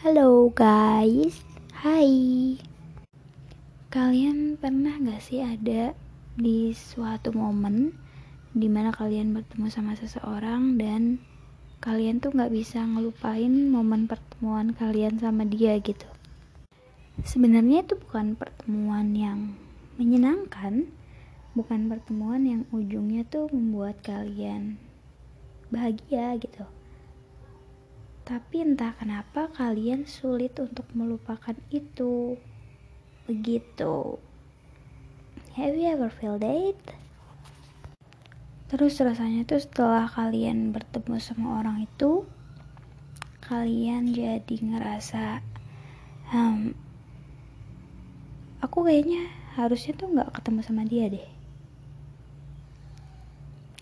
Halo guys, hai. Kalian pernah gak sih ada di suatu momen Di mana kalian bertemu sama seseorang dan Kalian tuh gak bisa ngelupain momen pertemuan kalian sama dia gitu? Sebenarnya itu bukan pertemuan yang menyenangkan. Bukan pertemuan yang ujungnya tuh membuat kalian bahagia gitu tapi entah kenapa kalian sulit untuk melupakan itu. Begitu. Have you ever feel that? Terus rasanya tuh setelah kalian bertemu sama orang itu, kalian jadi ngerasa, hmm, aku kayaknya harusnya tuh nggak ketemu sama dia deh.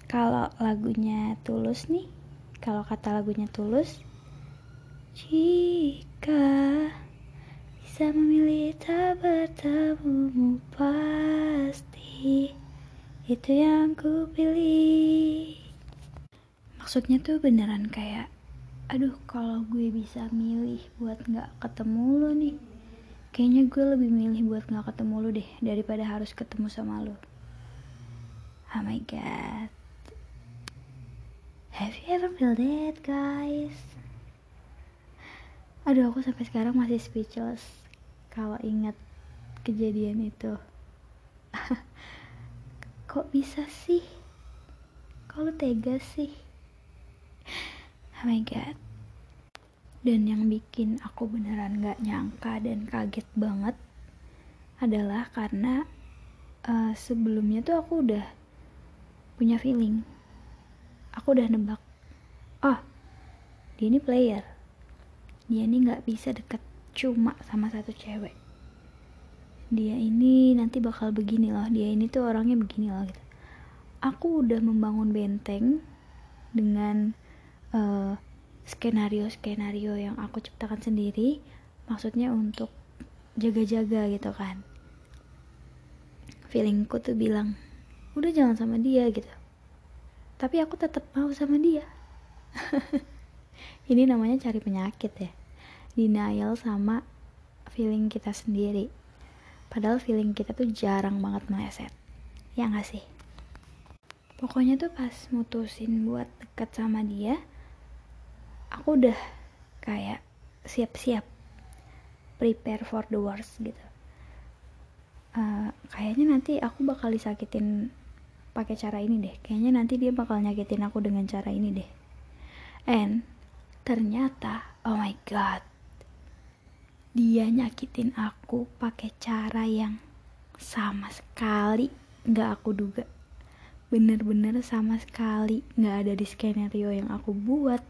Kalau lagunya tulus nih, kalau kata lagunya tulus, jika bisa memilih tak bertemu pasti itu yang ku pilih. Maksudnya tuh beneran kayak, aduh kalau gue bisa milih buat nggak ketemu lo nih, kayaknya gue lebih milih buat nggak ketemu lo deh daripada harus ketemu sama lo. Oh my god. Have you ever feel that guys? Aduh aku sampai sekarang masih speechless kalau ingat kejadian itu. Kok bisa sih? Kok tega sih? Oh my god. Dan yang bikin aku beneran gak nyangka dan kaget banget adalah karena uh, sebelumnya tuh aku udah punya feeling. Aku udah nebak oh dia ini player dia ini nggak bisa deket cuma sama satu cewek. Dia ini nanti bakal begini loh. Dia ini tuh orangnya begini loh gitu. Aku udah membangun benteng dengan uh, skenario-skenario yang aku ciptakan sendiri maksudnya untuk jaga-jaga gitu kan. Feelingku tuh bilang udah jangan sama dia gitu. Tapi aku tetap mau sama dia ini namanya cari penyakit ya. Denial sama feeling kita sendiri. Padahal feeling kita tuh jarang banget meleset. Ya gak sih? Pokoknya tuh pas mutusin buat deket sama dia aku udah kayak siap-siap prepare for the worst gitu. Uh, kayaknya nanti aku bakal disakitin pakai cara ini deh. Kayaknya nanti dia bakal nyakitin aku dengan cara ini deh. And ternyata oh my god dia nyakitin aku pakai cara yang sama sekali nggak aku duga. Bener-bener sama sekali nggak ada di skenario yang aku buat.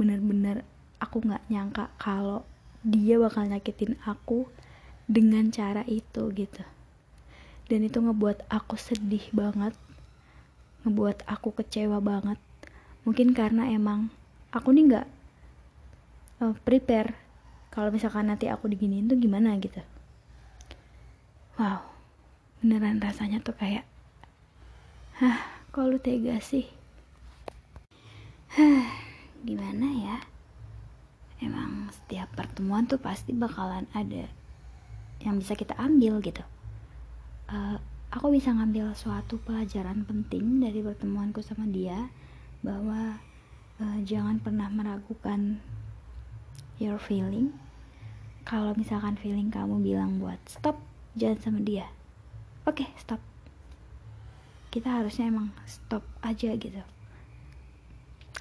Bener-bener aku nggak nyangka kalau dia bakal nyakitin aku dengan cara itu gitu. Dan itu ngebuat aku sedih banget ngebuat aku kecewa banget. Mungkin karena emang aku nih nggak uh, prepare. Kalau misalkan nanti aku diginiin tuh gimana gitu. Wow beneran rasanya tuh kayak hah kok lu tega sih? Hah gimana ya? Emang setiap pertemuan tuh pasti bakalan ada yang bisa kita ambil gitu. Uh, aku bisa ngambil suatu pelajaran penting dari pertemuanku sama dia bahwa uh, jangan pernah meragukan your feeling. Kalau misalkan feeling kamu bilang buat stop jangan sama dia. Oke okay, stop. Kita harusnya emang stop aja gitu.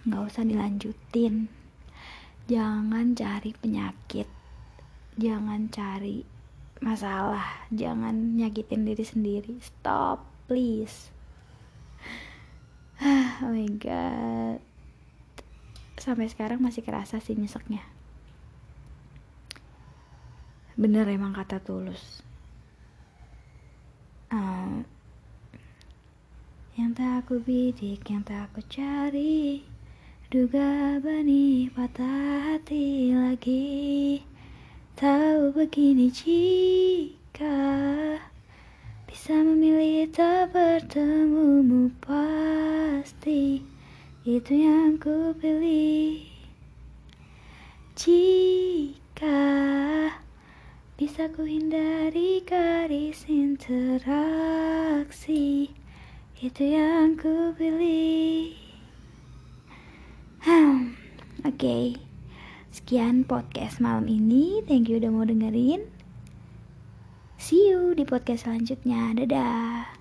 Nggak usah dilanjutin. Jangan cari penyakit. Jangan cari masalah. Jangan nyakitin diri sendiri. Stop please. Oh my god. Sampai sekarang masih kerasa sih nyeseknya bener emang kata tulus. Uh, yang tak aku bidik yang tak aku cari duga benih patah hati lagi. Tahu begini jika bisa memilih tak bertemu pasti itu yang ku pilih. Jika bisa ku hindari garis interaksi Itu yang ku pilih hmm, Oke. Okay. Sekian podcast malam ini. Thank you udah mau dengerin. See you di podcast selanjutnya. Dadah